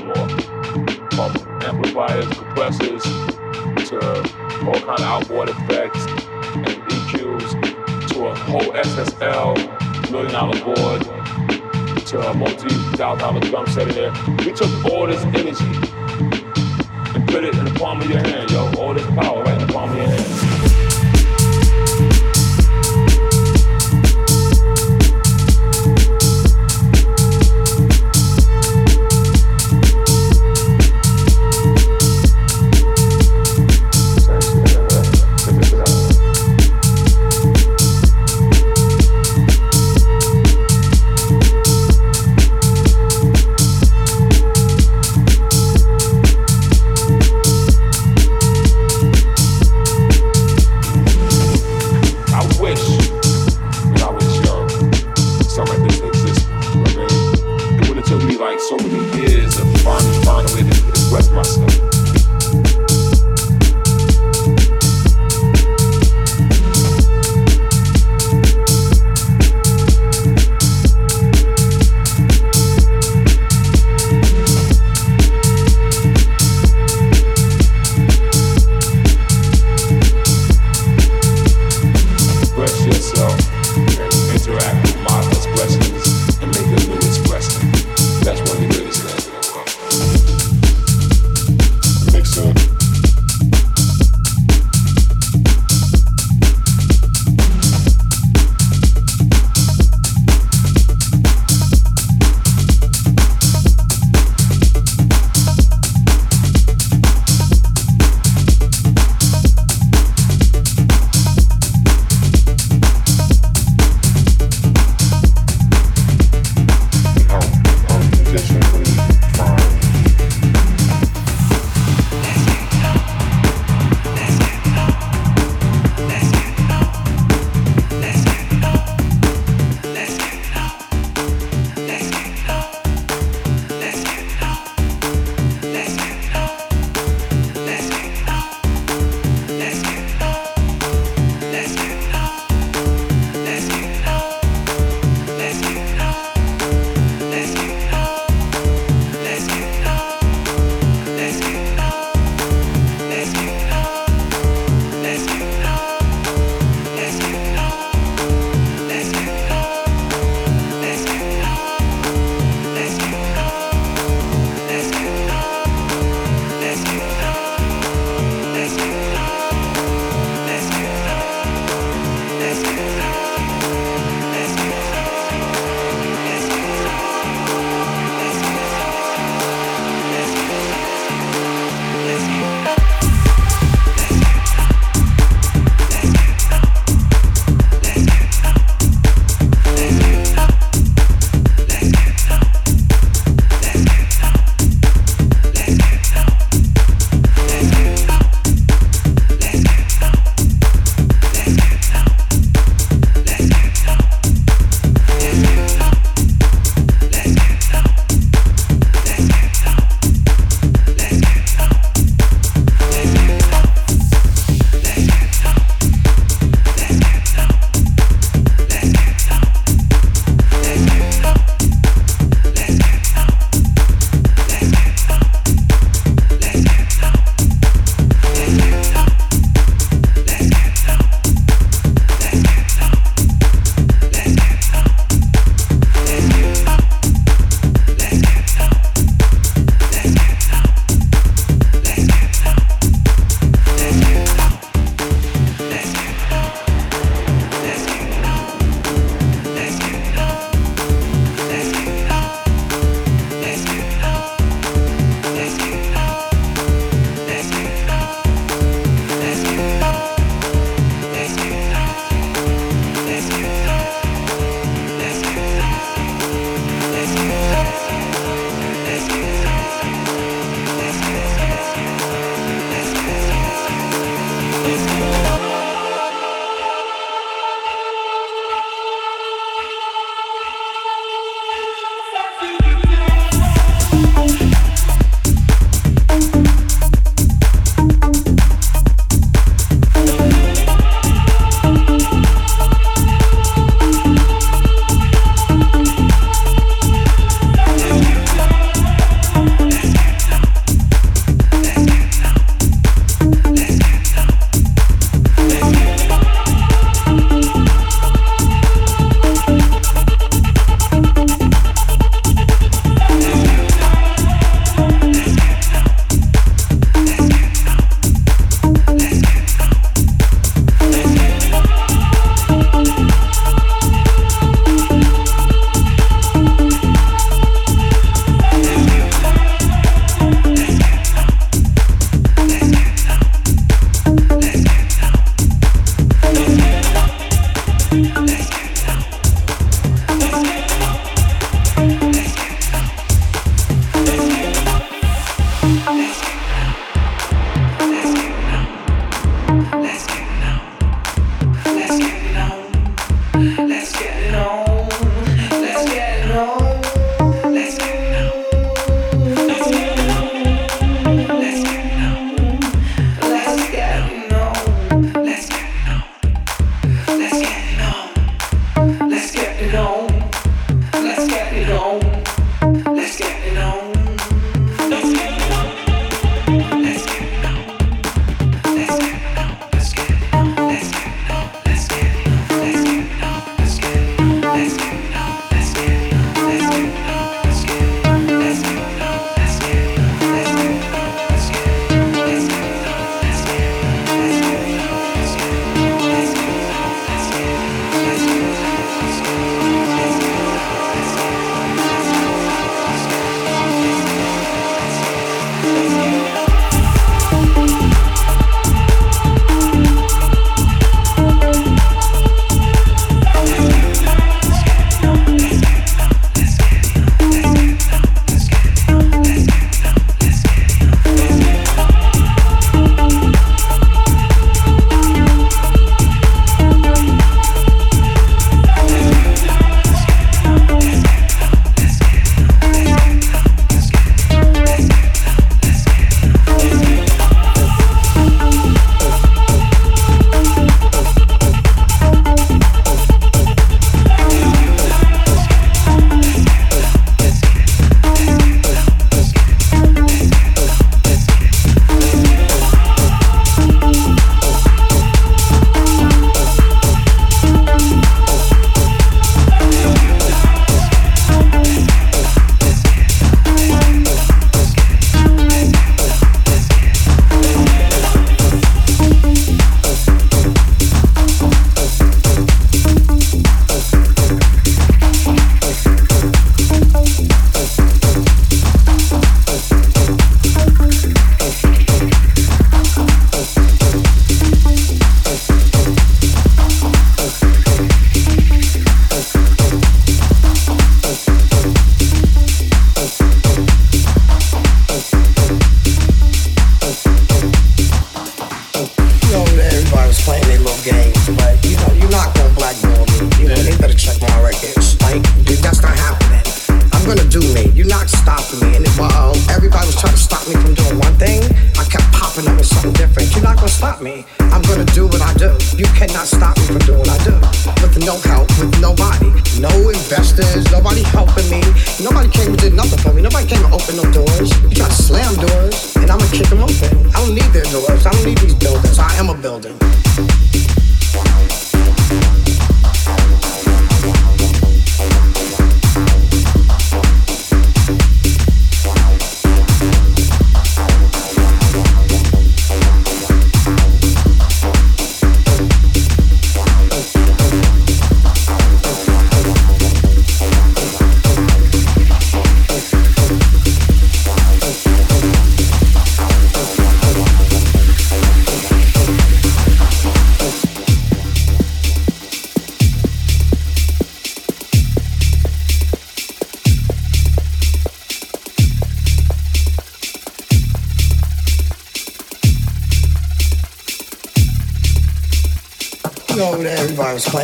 From um, amplifiers, compressors, to all kind of outboard effects and EQs, to a whole SSL million dollar board, to a multi-thousand dollar drum set in there. We took all this energy and put it in the palm of your hand, yo. All this power right in the palm of your hand.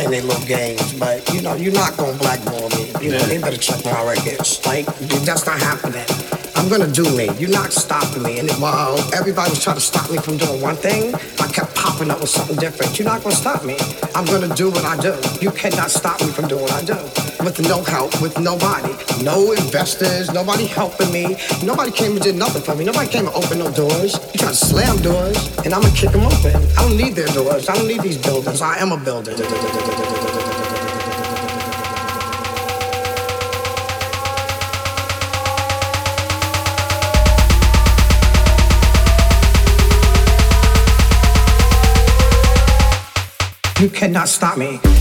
Playing their little games, but you know, you're not gonna blackball me. You know, they better check my records. Like, that's not happening. I'm gonna do me. You're not stopping me. And while everybody was trying to stop me from doing one thing, I kept popping up with something different. You're not gonna stop me. I'm gonna do what I do. You cannot stop me from doing what I do. With no help, with nobody. No investors, nobody helping me. Nobody came and did nothing for me. Nobody came and opened no doors. You trying to slam doors, and I'm gonna kick them open. I don't need their doors. I don't need these buildings. I am a builder. You cannot stop me.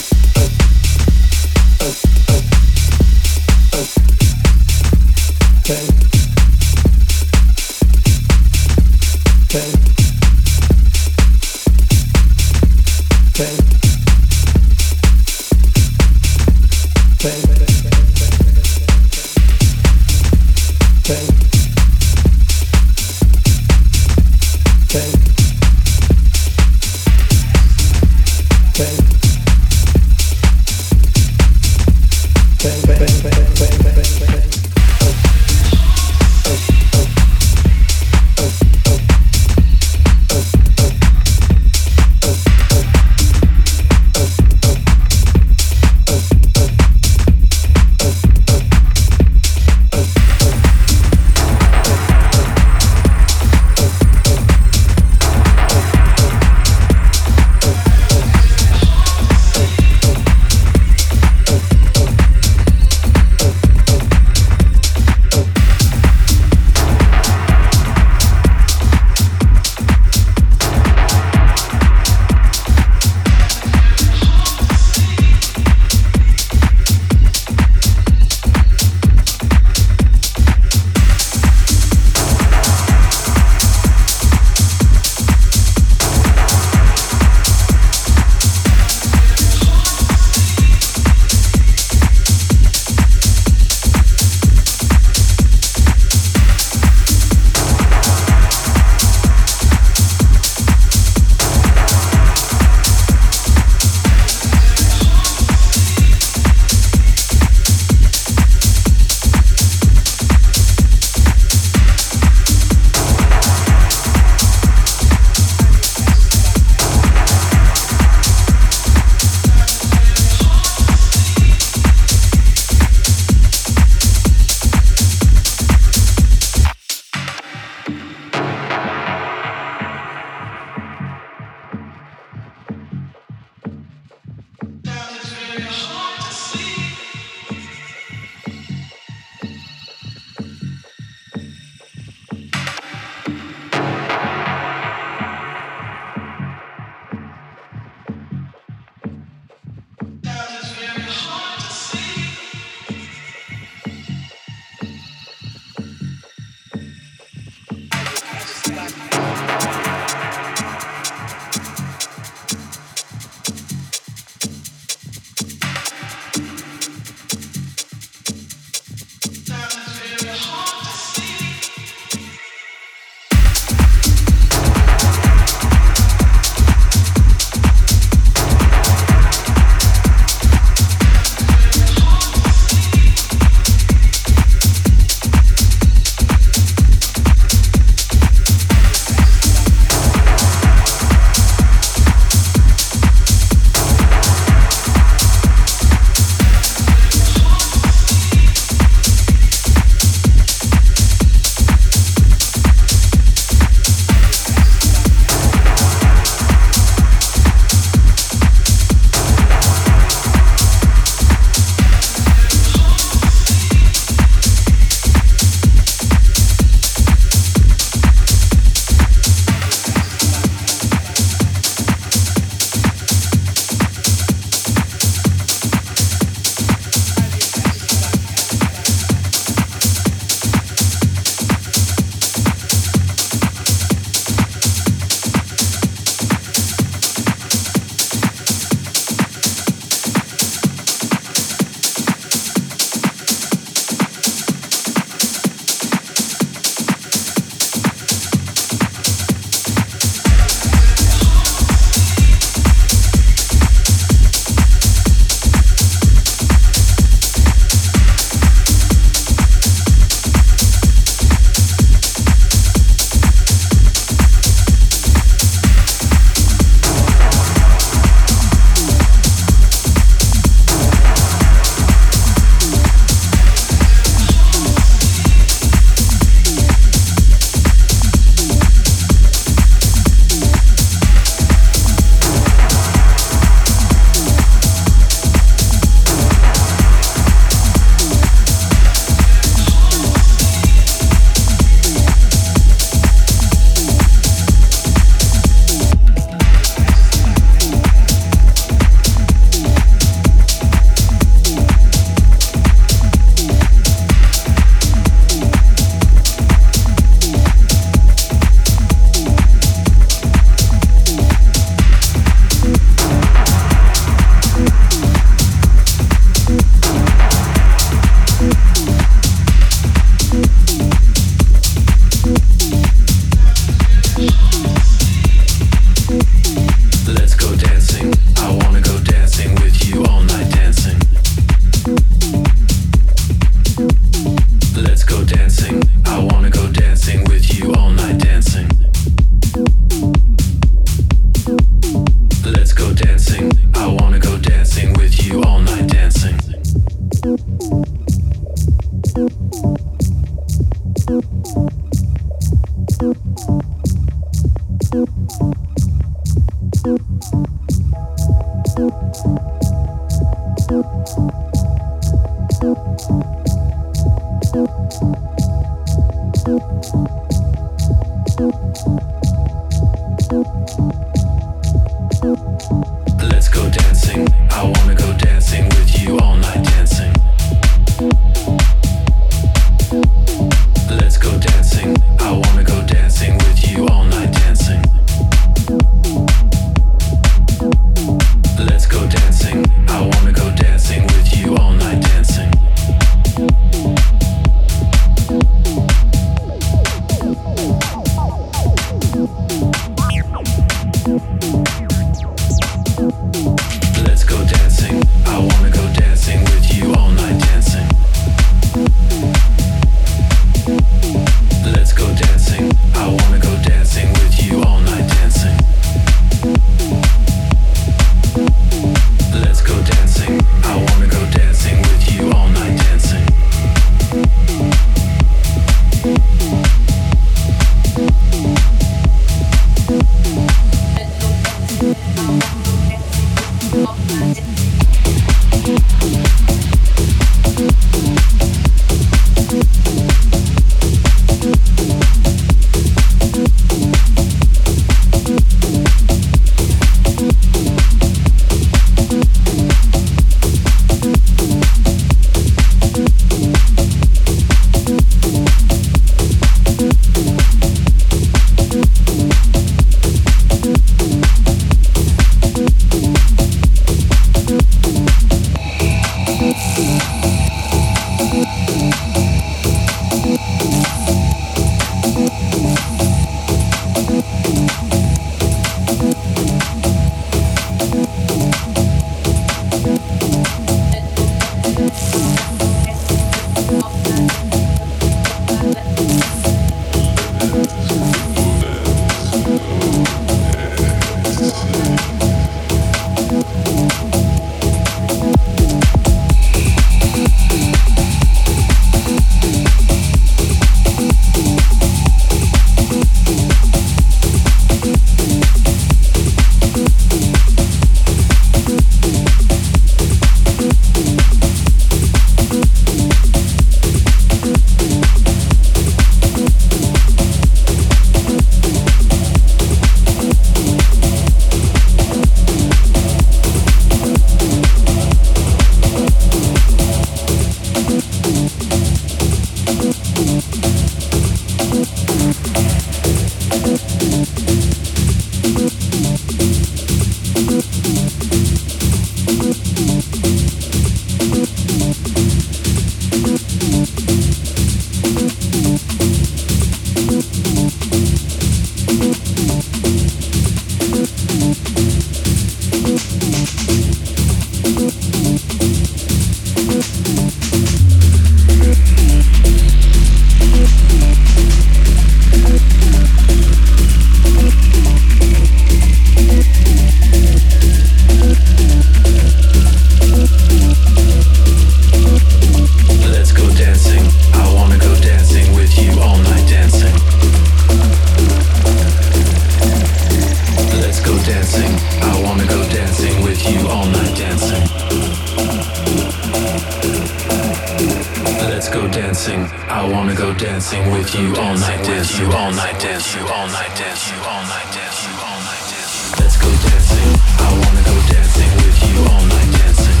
I wanna go dancing with you all night, dance you all night, dance you all night, dance you all night, dance you all night, dance. Let's go dancing. I wanna go dancing with you all night, dancing.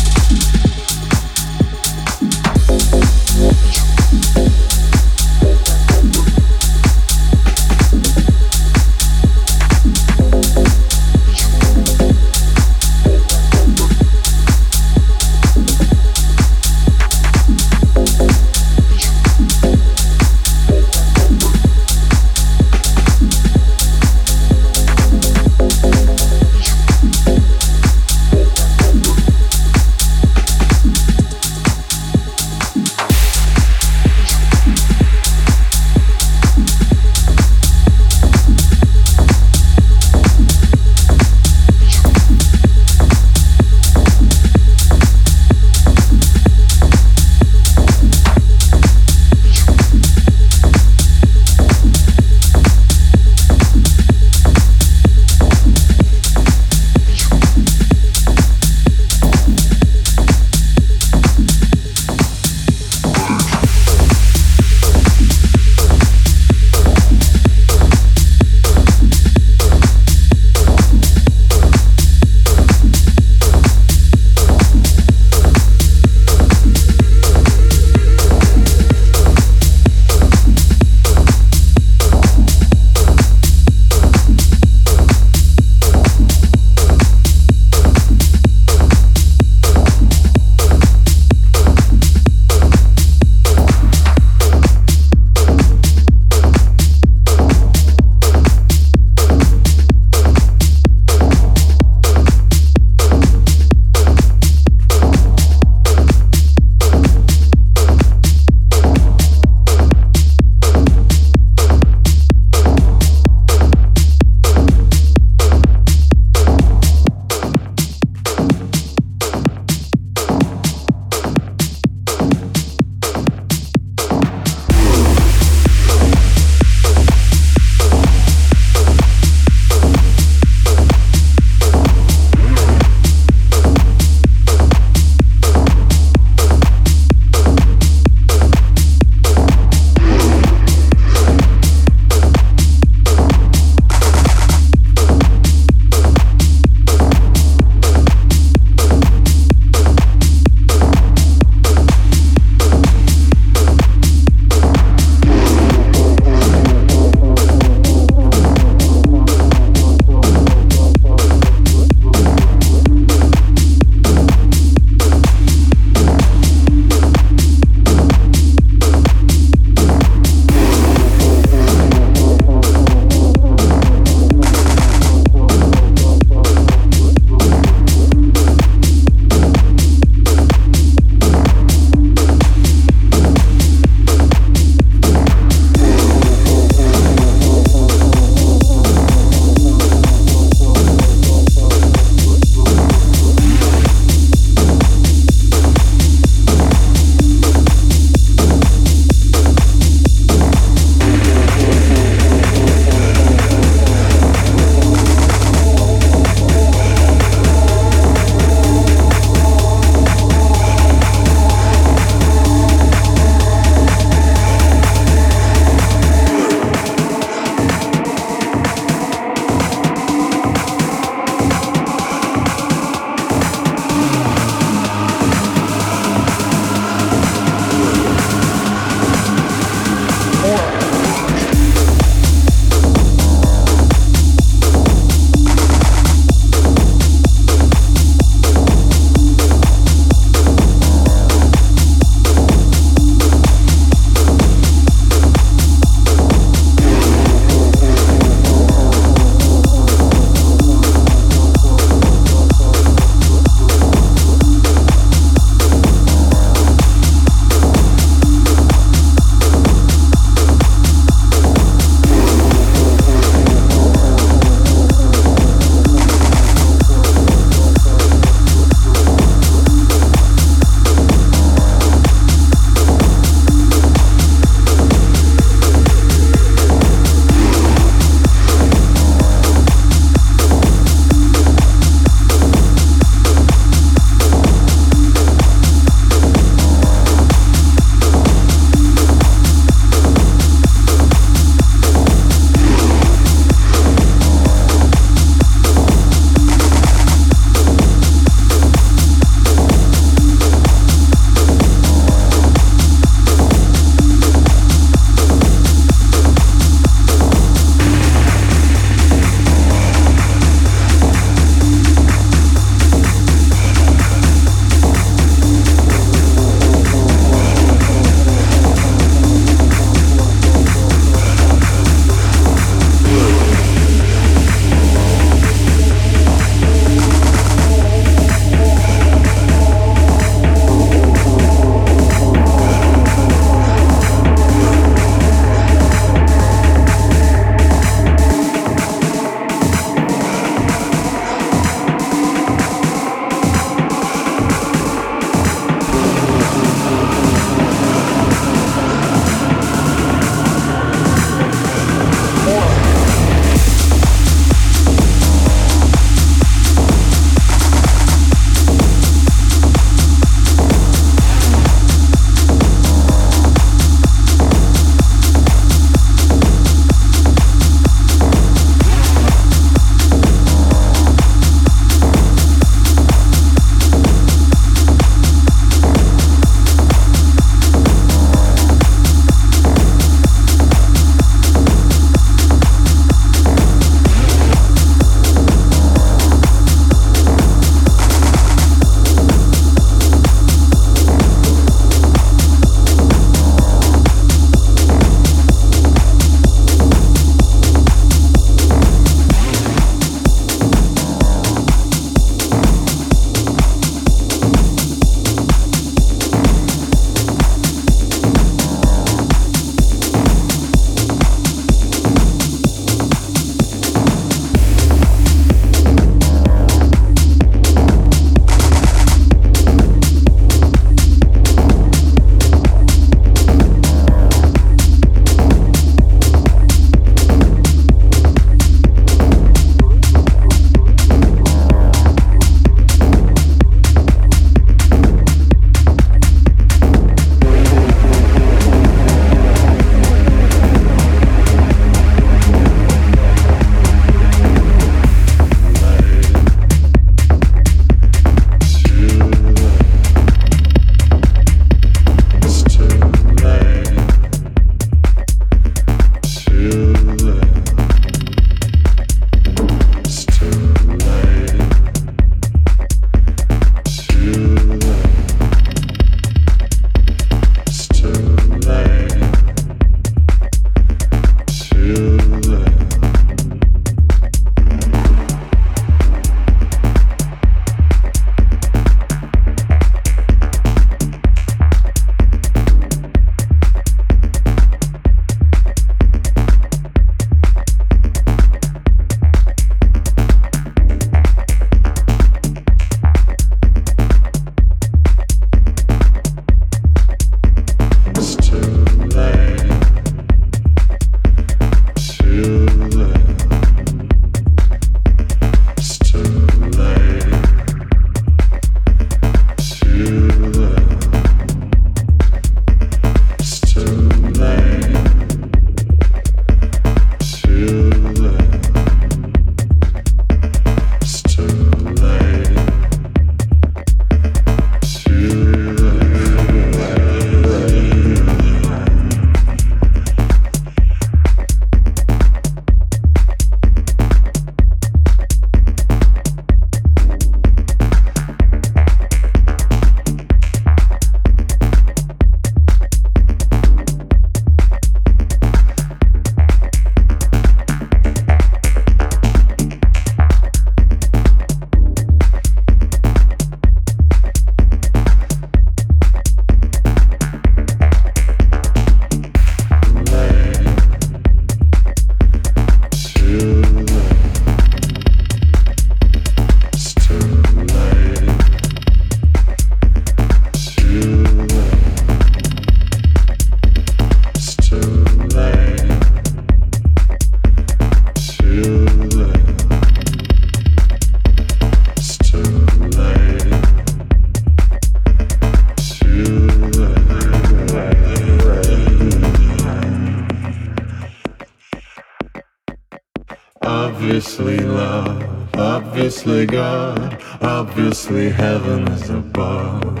Obviously God, obviously heaven is above.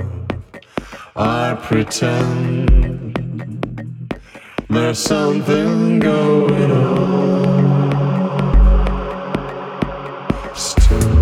I pretend there's something going on. Obviously